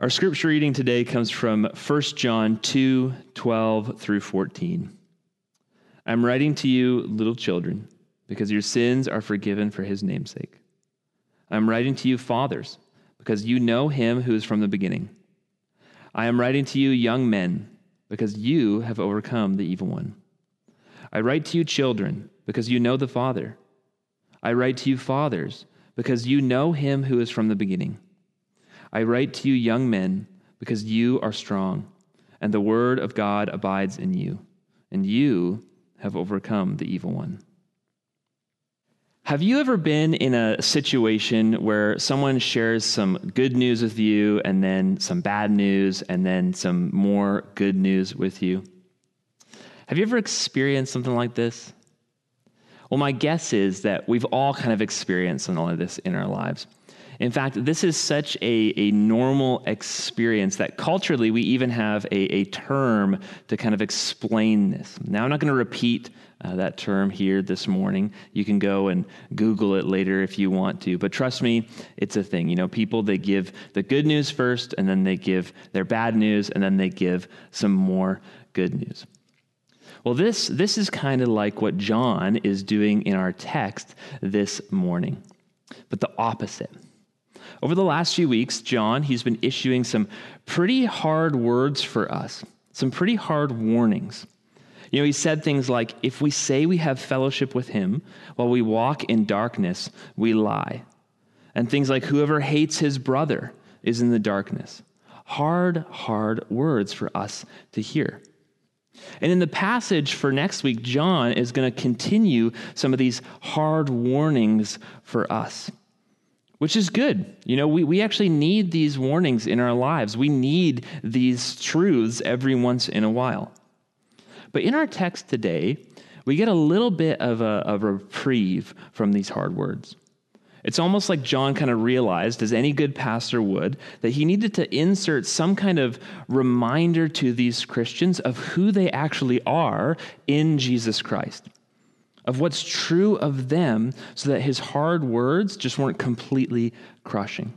Our scripture reading today comes from 1 John 2 12 through 14. I'm writing to you, little children, because your sins are forgiven for his namesake. I'm writing to you, fathers, because you know him who is from the beginning. I am writing to you, young men, because you have overcome the evil one. I write to you, children, because you know the Father. I write to you, fathers, because you know him who is from the beginning. I write to you, young men, because you are strong, and the word of God abides in you, and you have overcome the evil one. Have you ever been in a situation where someone shares some good news with you, and then some bad news, and then some more good news with you? Have you ever experienced something like this? Well, my guess is that we've all kind of experienced something like this in our lives. In fact, this is such a, a normal experience that culturally we even have a, a term to kind of explain this. Now, I'm not going to repeat uh, that term here this morning. You can go and Google it later if you want to. But trust me, it's a thing. You know, people, they give the good news first, and then they give their bad news, and then they give some more good news. Well, this, this is kind of like what John is doing in our text this morning, but the opposite. Over the last few weeks, John, he's been issuing some pretty hard words for us, some pretty hard warnings. You know, he said things like, if we say we have fellowship with him while we walk in darkness, we lie. And things like, whoever hates his brother is in the darkness. Hard, hard words for us to hear. And in the passage for next week, John is going to continue some of these hard warnings for us which is good. You know, we, we actually need these warnings in our lives. We need these truths every once in a while. But in our text today, we get a little bit of a, of a reprieve from these hard words. It's almost like John kind of realized, as any good pastor would, that he needed to insert some kind of reminder to these Christians of who they actually are in Jesus Christ of what's true of them so that his hard words just weren't completely crushing.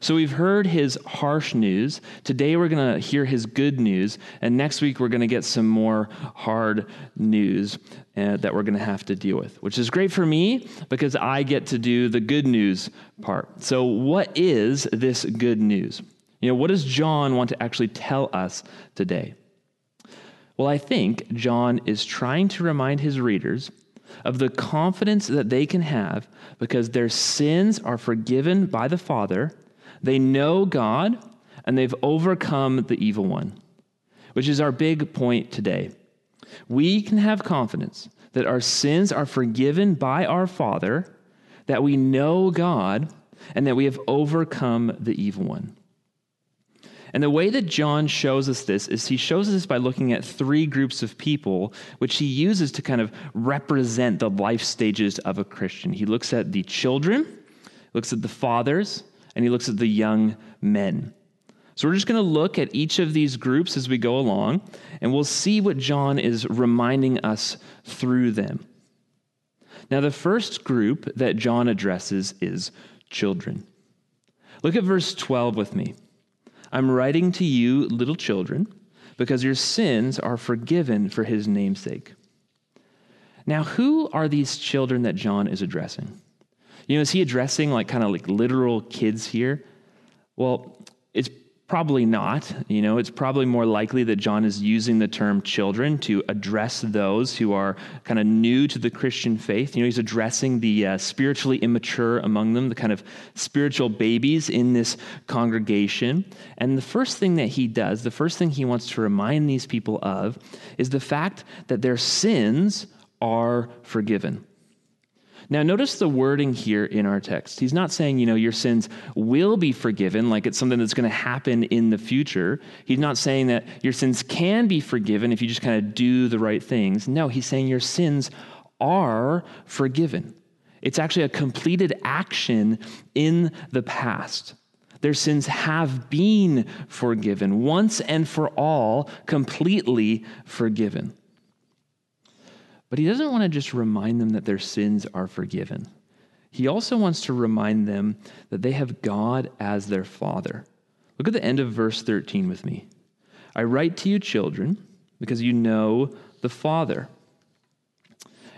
So we've heard his harsh news. Today we're going to hear his good news. And next week we're going to get some more hard news uh, that we're going to have to deal with, which is great for me because I get to do the good news part. So, what is this good news? You know, what does John want to actually tell us today? Well, I think John is trying to remind his readers of the confidence that they can have because their sins are forgiven by the Father, they know God, and they've overcome the evil one, which is our big point today. We can have confidence that our sins are forgiven by our Father, that we know God, and that we have overcome the evil one. And the way that John shows us this is he shows us this by looking at three groups of people, which he uses to kind of represent the life stages of a Christian. He looks at the children, looks at the fathers, and he looks at the young men. So we're just going to look at each of these groups as we go along, and we'll see what John is reminding us through them. Now, the first group that John addresses is children. Look at verse 12 with me. I'm writing to you, little children, because your sins are forgiven for his name'sake. Now, who are these children that John is addressing? You know, is he addressing like kind of like literal kids here? Well, Probably not. You know, it's probably more likely that John is using the term children to address those who are kind of new to the Christian faith. You know, he's addressing the uh, spiritually immature among them, the kind of spiritual babies in this congregation. And the first thing that he does, the first thing he wants to remind these people of, is the fact that their sins are forgiven. Now, notice the wording here in our text. He's not saying, you know, your sins will be forgiven, like it's something that's going to happen in the future. He's not saying that your sins can be forgiven if you just kind of do the right things. No, he's saying your sins are forgiven. It's actually a completed action in the past. Their sins have been forgiven, once and for all, completely forgiven. But he doesn't want to just remind them that their sins are forgiven. He also wants to remind them that they have God as their Father. Look at the end of verse 13 with me. I write to you, children, because you know the Father.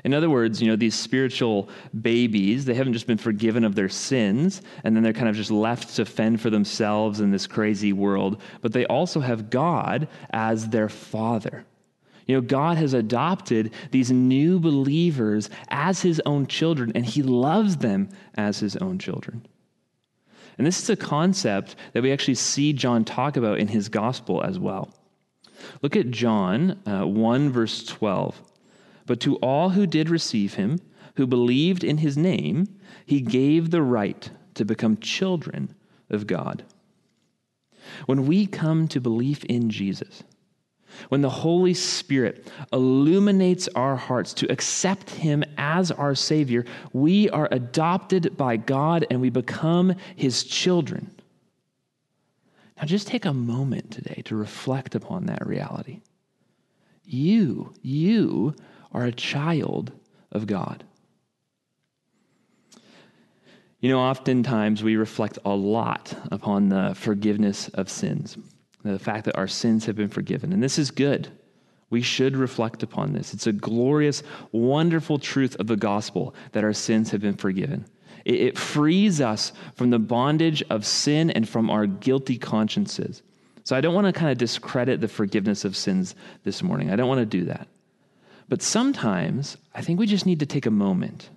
In other words, you know, these spiritual babies, they haven't just been forgiven of their sins and then they're kind of just left to fend for themselves in this crazy world, but they also have God as their Father. You know, God has adopted these new believers as his own children, and he loves them as his own children. And this is a concept that we actually see John talk about in his gospel as well. Look at John uh, 1, verse 12. But to all who did receive him, who believed in his name, he gave the right to become children of God. When we come to belief in Jesus, when the Holy Spirit illuminates our hearts to accept Him as our Savior, we are adopted by God and we become His children. Now, just take a moment today to reflect upon that reality. You, you are a child of God. You know, oftentimes we reflect a lot upon the forgiveness of sins the fact that our sins have been forgiven. And this is good. We should reflect upon this. It's a glorious, wonderful truth of the gospel that our sins have been forgiven. It, frees us from the bondage of sin and from our guilty consciences. So I don't want to kind of discredit the forgiveness of sins this morning. I don't want to do that. But sometimes I think we just need to take a moment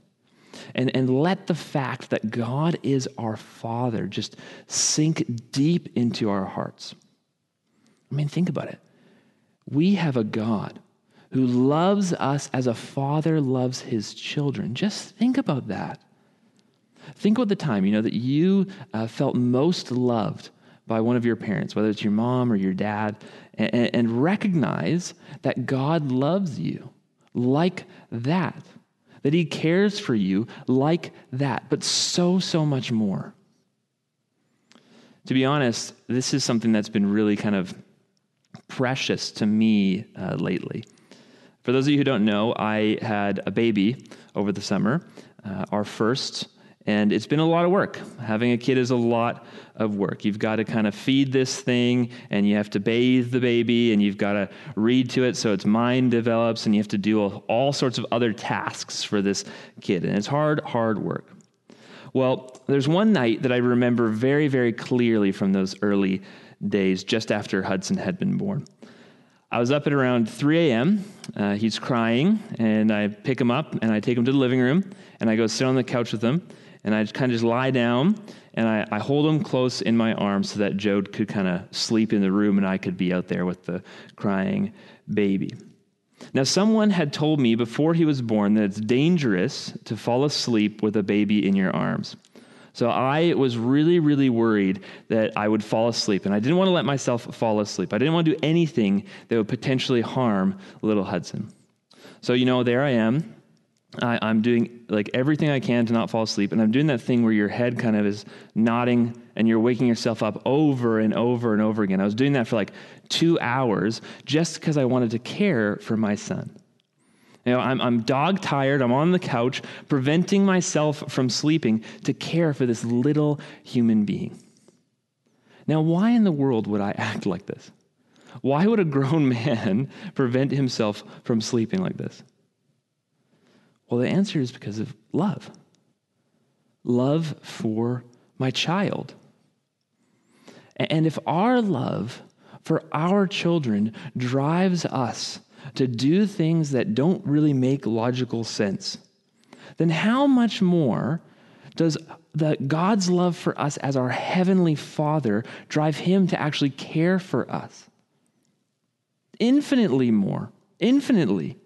and, and let the fact that God is our Father just sink deep into our hearts. I mean, think about it. We have a God who loves us as a father loves his children. Just think about that. Think about the time, you know, that you uh, felt most loved by one of your parents, whether it's your mom or your dad, and, and recognize that God loves you like that, that he cares for you like that, but so, so much more. To be honest, this is something that's been really kind of precious to me uh, lately. For those of you who don't know, I had a baby over the summer, uh, our first, and it's been a lot of work. Having a kid is a lot of work. You've got to kind of feed this thing, and you have to bathe the baby, and you've got to read to it so its mind develops, and you have to do all sorts of other tasks for this kid. And it's hard, hard work. Well, there's one night that I remember very, very clearly from those early days just after Hudson had been born. I was up at around 3 a.m. Uh, he's crying, and I pick him up and I take him to the living room, and I go sit on the couch with him, and I kind of just lie down and I, I hold him close in my arms so that Jode could kind of sleep in the room and I could be out there with the crying baby. Now, someone had told me before he was born that it's dangerous to fall asleep with a baby in your arms. So I was really, really worried that I would fall asleep, and I didn't want to let myself fall asleep. I didn't want to do anything that would potentially harm little Hudson. So, you know, there I am. I, am doing like everything I can to not fall asleep, and I'm doing that thing where your head kind of is nodding and you're waking yourself up over and over and over again. I was doing that for like two hours just because I wanted to care for my son. You know, I'm, I'm dog tired. I'm on the couch, preventing myself from sleeping to care for this little human being. Now, why in the world would I act like this? Why would a grown man prevent himself from sleeping like this? Well, the answer is because of love love for my child. And if our love for our children drives us to do things that don't really make logical sense, then how much more does the God's love for us as our heavenly Father drive him to actually care for us? Infinitely more, infinitely.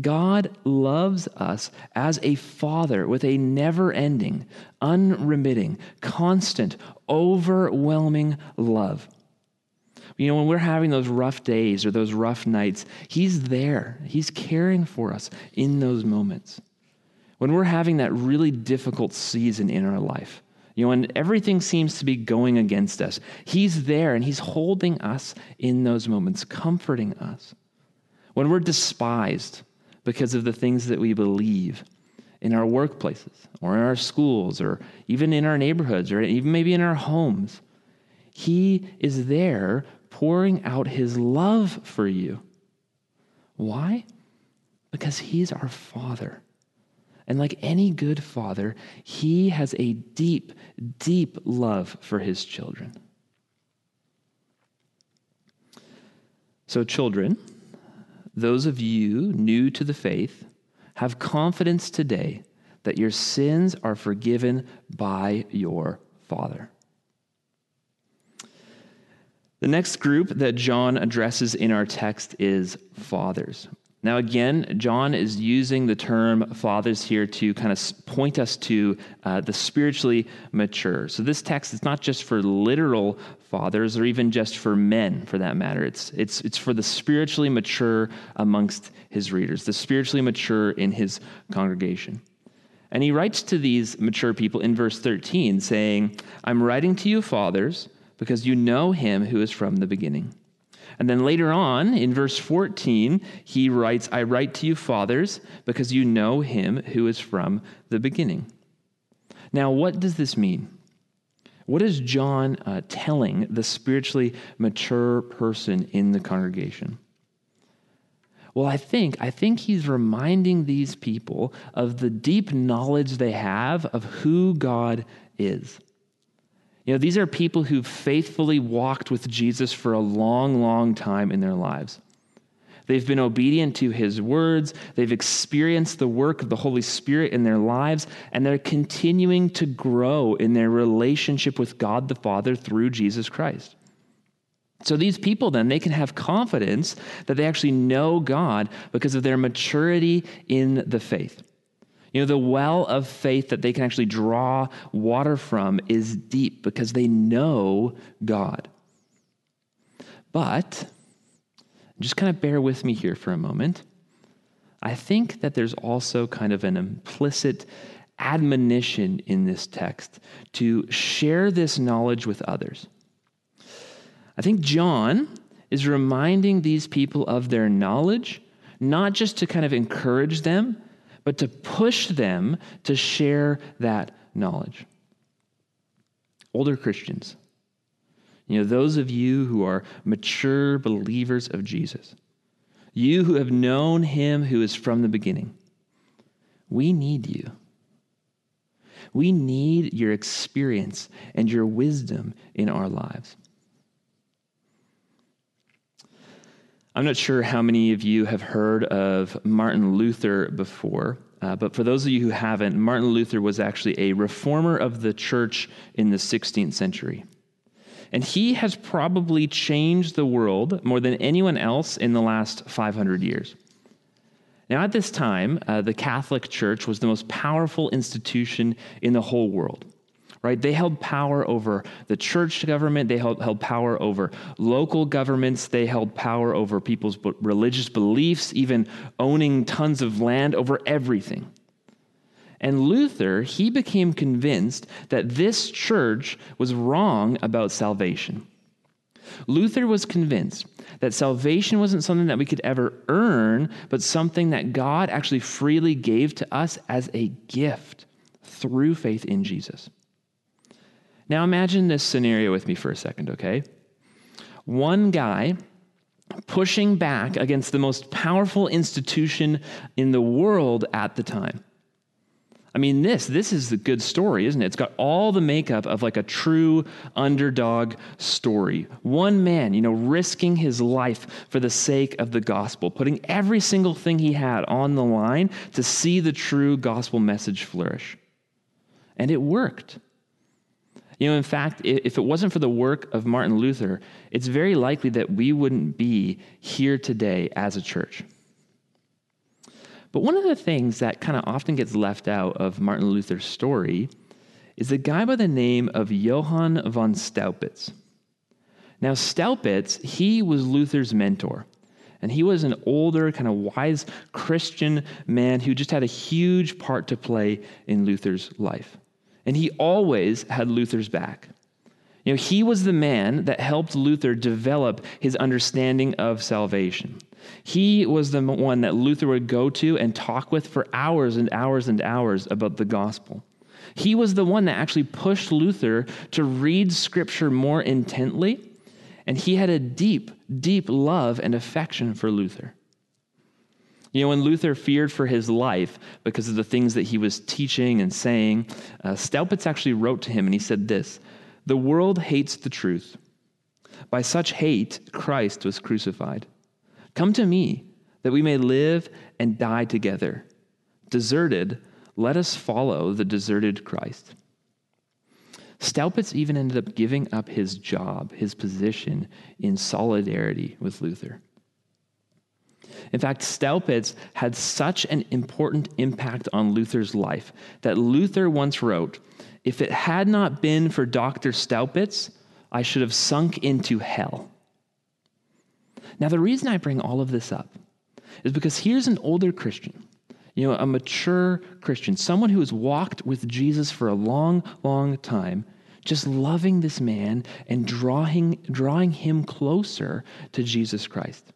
God loves us as a father with a never ending, unremitting, constant, overwhelming love. You know, when we're having those rough days or those rough nights, He's there. He's caring for us in those moments. When we're having that really difficult season in our life, you know, when everything seems to be going against us, He's there and He's holding us in those moments, comforting us. When we're despised because of the things that we believe in our workplaces or in our schools or even in our neighborhoods or even maybe in our homes, He is there pouring out his love for you. Why? Because he's our Father. And like any good father, he has a deep, deep love for his children. So, children, those of you new to the faith, have confidence today that your sins are forgiven by your Father. The next group that John addresses in our text is fathers. Now, again, John is using the term fathers here to kind of point us to uh, the spiritually mature. So, this text is not just for literal fathers or even just for men for that matter. It's, it's, it's for the spiritually mature amongst his readers, the spiritually mature in his congregation. And he writes to these mature people in verse 13, saying, I'm writing to you, fathers, because you know him who is from the beginning. And then later on, in verse 14, he writes, I write to you, fathers, because you know him who is from the beginning. Now, what does this mean? What is John uh, telling the spiritually mature person in the congregation? Well, I think I think he's reminding these people of the deep knowledge they have of who God is. You know, these are people who've faithfully walked with Jesus for a long, long time in their lives. They've been obedient to his words. They've experienced the work of the Holy Spirit in their lives, and they're continuing to grow in their relationship with God the Father through Jesus Christ. So these people then they can have confidence that they actually know God because of their maturity in the faith. You know, the well of faith that they can actually draw water from is deep because they know God. But, just kind of bear with me here for a moment. I think that there's also kind of an implicit admonition in this text to share this knowledge with others. I think John is reminding these people of their knowledge, not just to kind of encourage them, but to push them to share that knowledge. Older Christians, you know, those of you who are mature believers of Jesus, you who have known him who is from the beginning, we need you. We need your experience and your wisdom in our lives. I'm not sure how many of you have heard of Martin Luther before, uh, but for those of you who haven't, Martin Luther was actually a reformer of the church in the 16th century. And he has probably changed the world more than anyone else in the last 500 years. Now, at this time, uh, the Catholic Church was the most powerful institution in the whole world right? They held power over the church government, they held, held power over local governments, they held power over people's religious beliefs, even owning tons of land over everything. And Luther, he became convinced that this church was wrong about salvation. Luther was convinced that salvation wasn't something that we could ever earn, but something that God actually freely gave to us as a gift through faith in Jesus. Now imagine this scenario with me for a second, okay? One guy pushing back against the most powerful institution in the world at the time. I mean, this this is a good story, isn't it? It's got all the makeup of like a true underdog story. One man, you know, risking his life for the sake of the gospel, putting every single thing he had on the line to see the true gospel message flourish. And it worked. You know, in fact, if it wasn't for the work of Martin Luther, it's very likely that we wouldn't be here today as a church. But one of the things that kind of often gets left out of Martin Luther's story is a guy by the name of Johann von Staupitz. Now, Staupitz, he was Luther's mentor. And he was an older, kind of wise Christian man who just had a huge part to play in Luther's life. And he always had Luther's back. You know, he was the man that helped Luther develop his understanding of salvation. He was the one that Luther would go to and talk with for hours and hours and hours about the gospel. He was the one that actually pushed Luther to read scripture more intently, and he had a deep, deep love and affection for Luther. You know, when Luther feared for his life because of the things that he was teaching and saying, uh, Staupitz actually wrote to him and he said this The world hates the truth. By such hate, Christ was crucified. Come to me, that we may live and die together. Deserted, let us follow the deserted Christ. Staupitz even ended up giving up his job, his position, in solidarity with Luther. In fact, Staupitz had such an important impact on Luther's life that Luther once wrote If it had not been for Dr. Staupitz, I should have sunk into hell. Now, the reason I bring all of this up is because here's an older Christian, you know, a mature Christian, someone who has walked with Jesus for a long, long time, just loving this man and drawing, drawing him closer to Jesus Christ.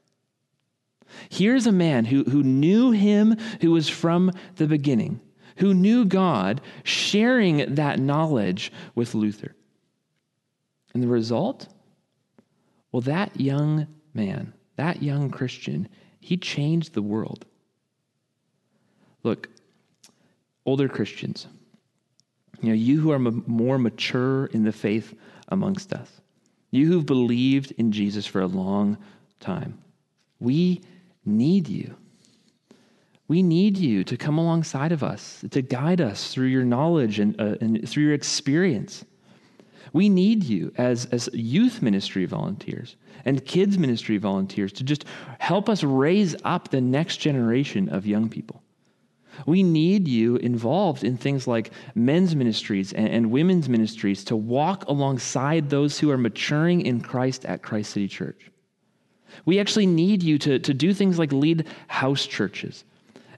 Here's a man who, who knew him, who was from the beginning, who knew God, sharing that knowledge with Luther. And the result? Well, that young man, that young Christian, he changed the world. Look, older Christians, you know, you who are m- more mature in the faith amongst us, you who've believed in Jesus for a long time, we need you. We need you to come alongside of us, to guide us through your knowledge and, uh, and through your experience. We need you as, as youth ministry volunteers and kids ministry volunteers to just help us raise up the next generation of young people. We need you involved in things like men's ministries and, and women's ministries to walk alongside those who are maturing in Christ at Christ City Church. We actually need you to, to do things like lead house churches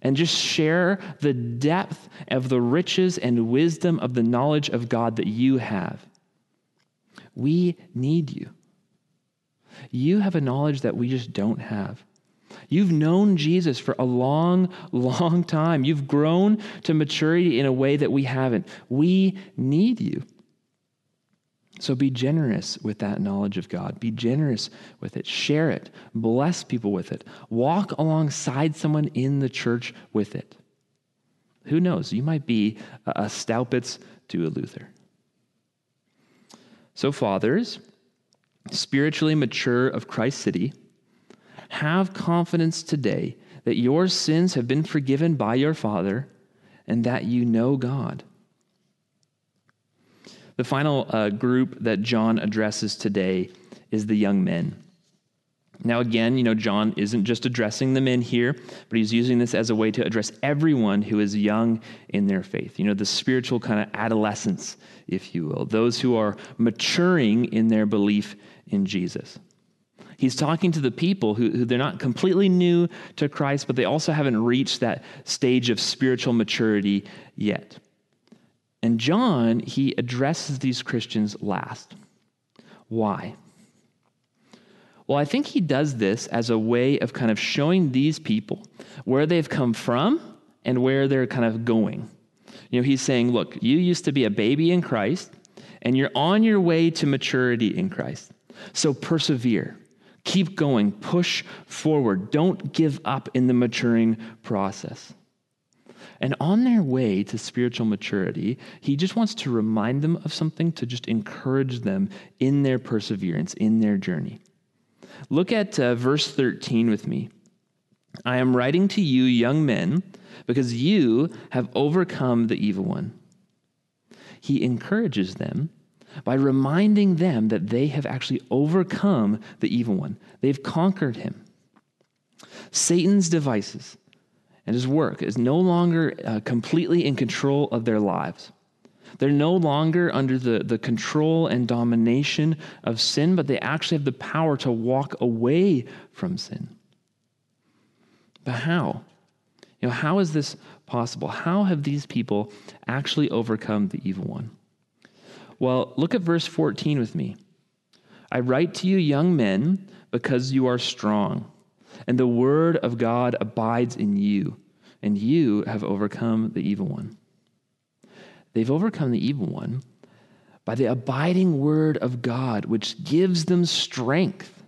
and just share the depth of the riches and wisdom of the knowledge of God that you have. We need you. You have a knowledge that we just don't have. You've known Jesus for a long, long time. You've grown to maturity in a way that we haven't. We need you. So be generous with that knowledge of God. Be generous with it. Share it. Bless people with it. Walk alongside someone in the church with it. Who knows? You might be a Staupitz to a Luther. So, fathers, spiritually mature of Christ City, have confidence today that your sins have been forgiven by your Father and that you know God. The final uh, group that John addresses today is the young men. Now, again, you know, John isn't just addressing the men here, but he's using this as a way to address everyone who is young in their faith. You know, the spiritual kind of adolescence, if you will, those who are maturing in their belief in Jesus. He's talking to the people who, who they're not completely new to Christ, but they also haven't reached that stage of spiritual maturity yet. And John, he addresses these Christians last. Why? Well, I think he does this as a way of kind of showing these people where they've come from and where they're kind of going. You know, he's saying, look, you used to be a baby in Christ, and you're on your way to maturity in Christ. So persevere. Keep going. Push forward. Don't give up in the maturing process. And on their way to spiritual maturity, he just wants to remind them of something to just encourage them in their perseverance, in their journey. Look at uh, verse 13 with me. I am writing to you, young men, because you have overcome the evil one. He encourages them by reminding them that they have actually overcome the evil one, they've conquered him. Satan's devices and his work is no longer uh, completely in control of their lives. They're no longer under the, the control and domination of sin, but they actually have the power to walk away from sin. But how? You know, how is this possible? How have these people actually overcome the evil one? Well, look at verse 14 with me. I write to you, young men, because you are strong and the word of God abides in you, and you have overcome the evil one. they've overcome the evil one by the abiding word of God, which gives them strength.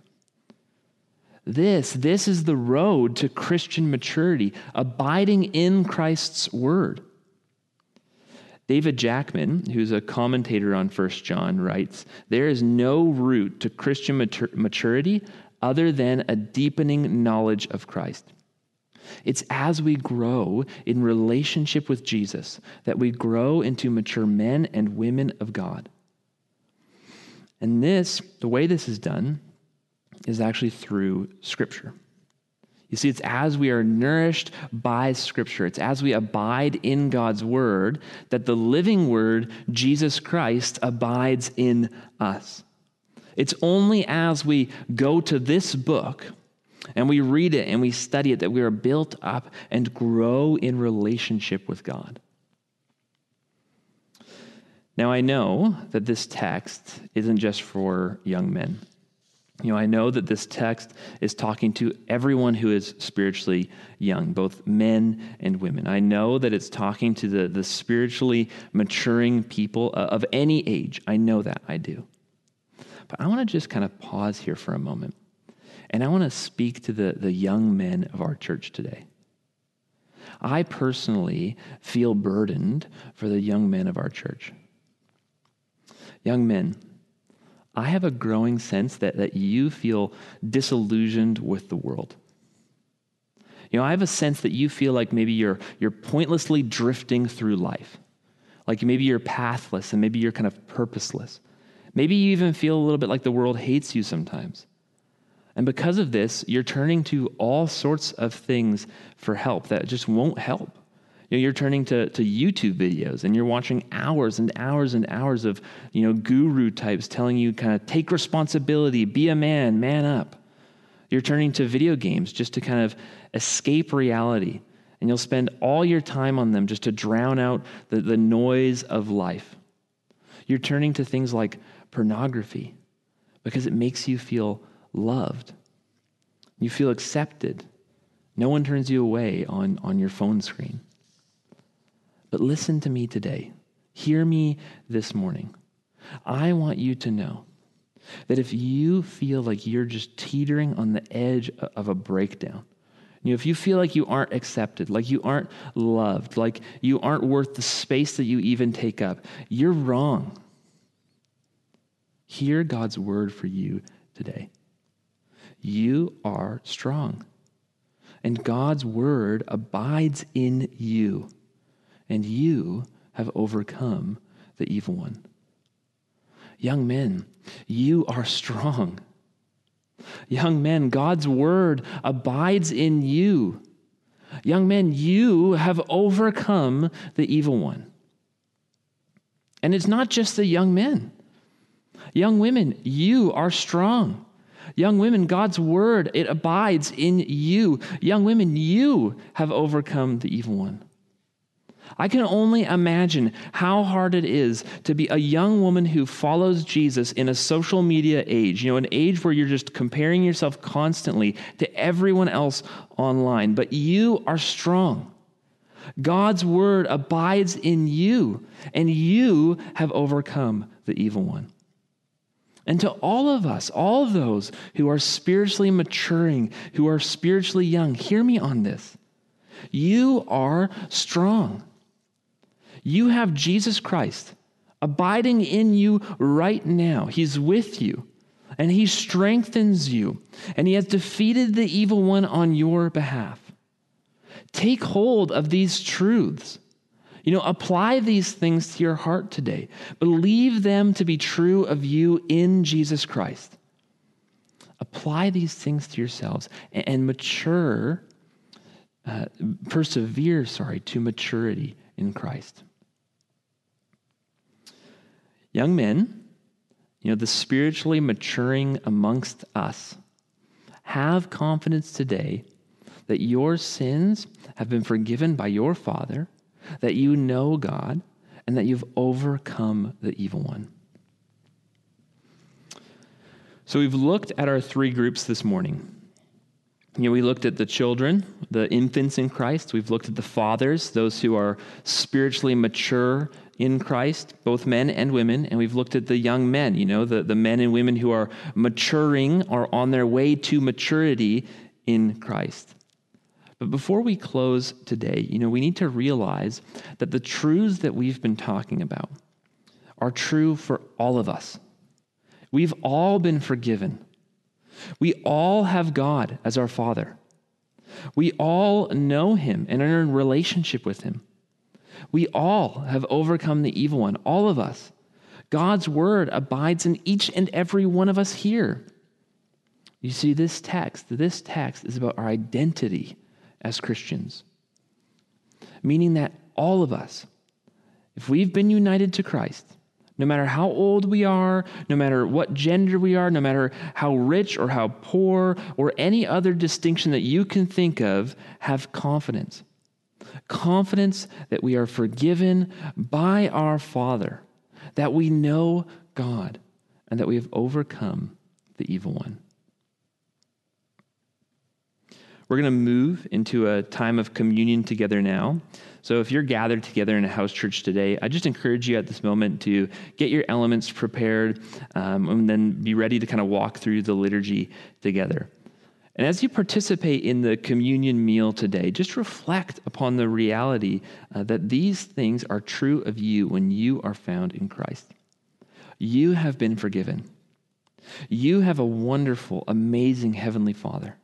This, this is the road to Christian maturity, abiding in Christ's word. David Jackman, who's a commentator on 1 John, writes There is no route to Christian maturity other than a deepening knowledge of Christ. It's as we grow in relationship with Jesus that we grow into mature men and women of God. And this, the way this is done, is actually through Scripture. You see, it's as we are nourished by Scripture, it's as we abide in God's Word that the living Word, Jesus Christ, abides in us. It's only as we go to this book and we read it and we study it that we are built up and grow in relationship with God. Now, I know that this text isn't just for young men. You know, I know that this text is talking to everyone who is spiritually young, both men and women. I know that it's talking to the, the spiritually maturing people uh, of any age. I know that, I do. But I want to just kind of pause here for a moment. And I want to speak to the, the young men of our church today. I personally feel burdened for the young men of our church. Young men, I have a growing sense that, that you feel disillusioned with the world. You know, I have a sense that you feel like maybe you're, you're pointlessly drifting through life. Like maybe you're pathless and maybe you're kind of purposeless. Maybe you even feel a little bit like the world hates you sometimes. And because of this, you're turning to all sorts of things for help that just won't help. You know, you're turning to, to YouTube videos and you're watching hours and hours and hours of, you know, guru types telling you kind of take responsibility, be a man, man up. You're turning to video games just to kind of escape reality. And you'll spend all your time on them just to drown out the, the noise of life. You're turning to things like pornography because it makes you feel loved. You feel accepted. No one turns you away on, on your phone screen. But listen to me today. Hear me this morning. I want you to know that if you feel like you're just teetering on the edge of a breakdown, you know, if you feel like you aren't accepted, like you aren't loved, like you aren't worth the space that you even take up, you're wrong. Hear God's word for you today. You are strong, and God's word abides in you and you have overcome the evil one. Young men, you are strong. Young men, God's word abides in you. Young men, you have overcome the evil one. And it's not just the young men. Young women, you are strong. Young women, God's word, it abides in you. Young women, you have overcome the evil one. I can only imagine how hard it is to be a young woman who follows Jesus in a social media age, you know, an age where you're just comparing yourself constantly to everyone else online. But you are strong. God's word abides in you, and you have overcome the evil one. And to all of us, all those who are spiritually maturing, who are spiritually young, hear me on this. You are strong. You have Jesus Christ abiding in you right now. He's with you and he strengthens you and he has defeated the evil one on your behalf. Take hold of these truths. You know, apply these things to your heart today. Believe them to be true of you in Jesus Christ. Apply these things to yourselves and mature, uh, persevere, sorry, to maturity in Christ. Young men, you know, the spiritually maturing amongst us, have confidence today that your sins have been forgiven by your Father, that you know God, and that you've overcome the evil one. So we've looked at our three groups this morning. You know, we looked at the children, the infants in Christ. We've looked at the fathers, those who are spiritually mature in Christ, both men and women. And we've looked at the young men, you know, the, the men and women who are maturing or on their way to maturity in Christ. But before we close today, you know, we need to realize that the truths that we've been talking about are true for all of us. We've all been forgiven. We all have God as our Father. We all know Him and are in relationship with Him. We all have overcome the evil one, all of us. God's word abides in each and every one of us here. You see, this text, this text is about our identity as Christians. Meaning that all of us, if we've been united to Christ, no matter how old we are, no matter what gender we are, no matter how rich or how poor, or any other distinction that you can think of, have confidence. Confidence that we are forgiven by our Father, that we know God, and that we have overcome the evil one. We're going to move into a time of communion together now. So, if you're gathered together in a house church today, I just encourage you at this moment to get your elements prepared um, and then be ready to kind of walk through the liturgy together. And as you participate in the communion meal today, just reflect upon the reality uh, that these things are true of you when you are found in Christ. You have been forgiven. You have a wonderful, amazing Heavenly Father.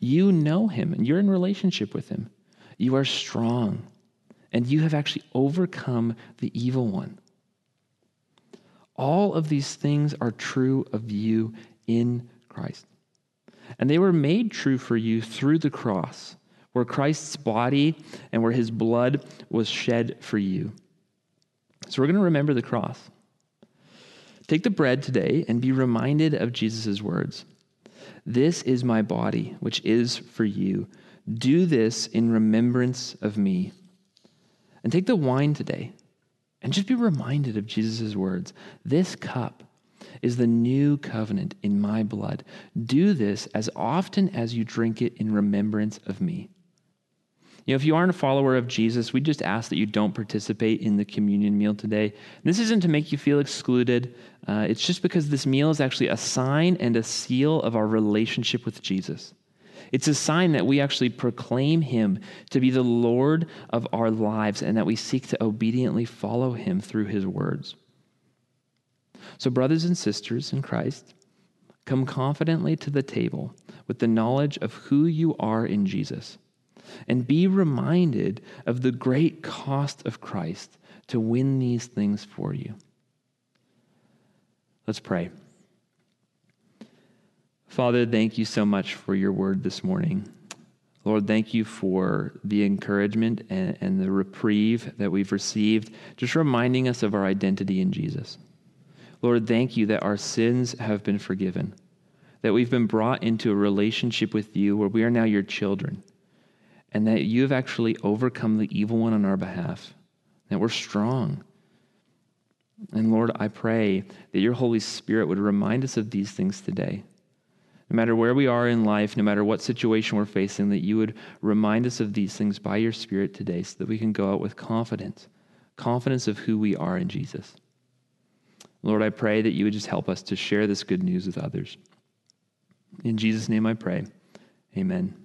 You know him and you're in relationship with him. You are strong and you have actually overcome the evil one. All of these things are true of you in Christ. And they were made true for you through the cross, where Christ's body and where his blood was shed for you. So we're going to remember the cross. Take the bread today and be reminded of Jesus' words. This is my body, which is for you. Do this in remembrance of me. And take the wine today and just be reminded of Jesus' words. This cup is the new covenant in my blood. Do this as often as you drink it in remembrance of me. You know, if you aren't a follower of Jesus, we just ask that you don't participate in the communion meal today. This isn't to make you feel excluded. Uh, it's just because this meal is actually a sign and a seal of our relationship with Jesus. It's a sign that we actually proclaim him to be the Lord of our lives and that we seek to obediently follow him through his words. So, brothers and sisters in Christ, come confidently to the table with the knowledge of who you are in Jesus and be reminded of the great cost of Christ to win these things for you. Let's pray. Father, thank you so much for your word this morning. Lord, thank you for the encouragement and, and, the reprieve that we've received, just reminding us of our identity in Jesus. Lord, thank you that our sins have been forgiven, that we've been brought into a relationship with you where we are now your children and that you have actually overcome the evil one on our behalf, that we're strong. And Lord, I pray that your Holy Spirit would remind us of these things today. No matter where we are in life, no matter what situation we're facing, that you would remind us of these things by your Spirit today so that we can go out with confidence, confidence of who we are in Jesus. Lord, I pray that you would just help us to share this good news with others. In Jesus' name I pray. Amen.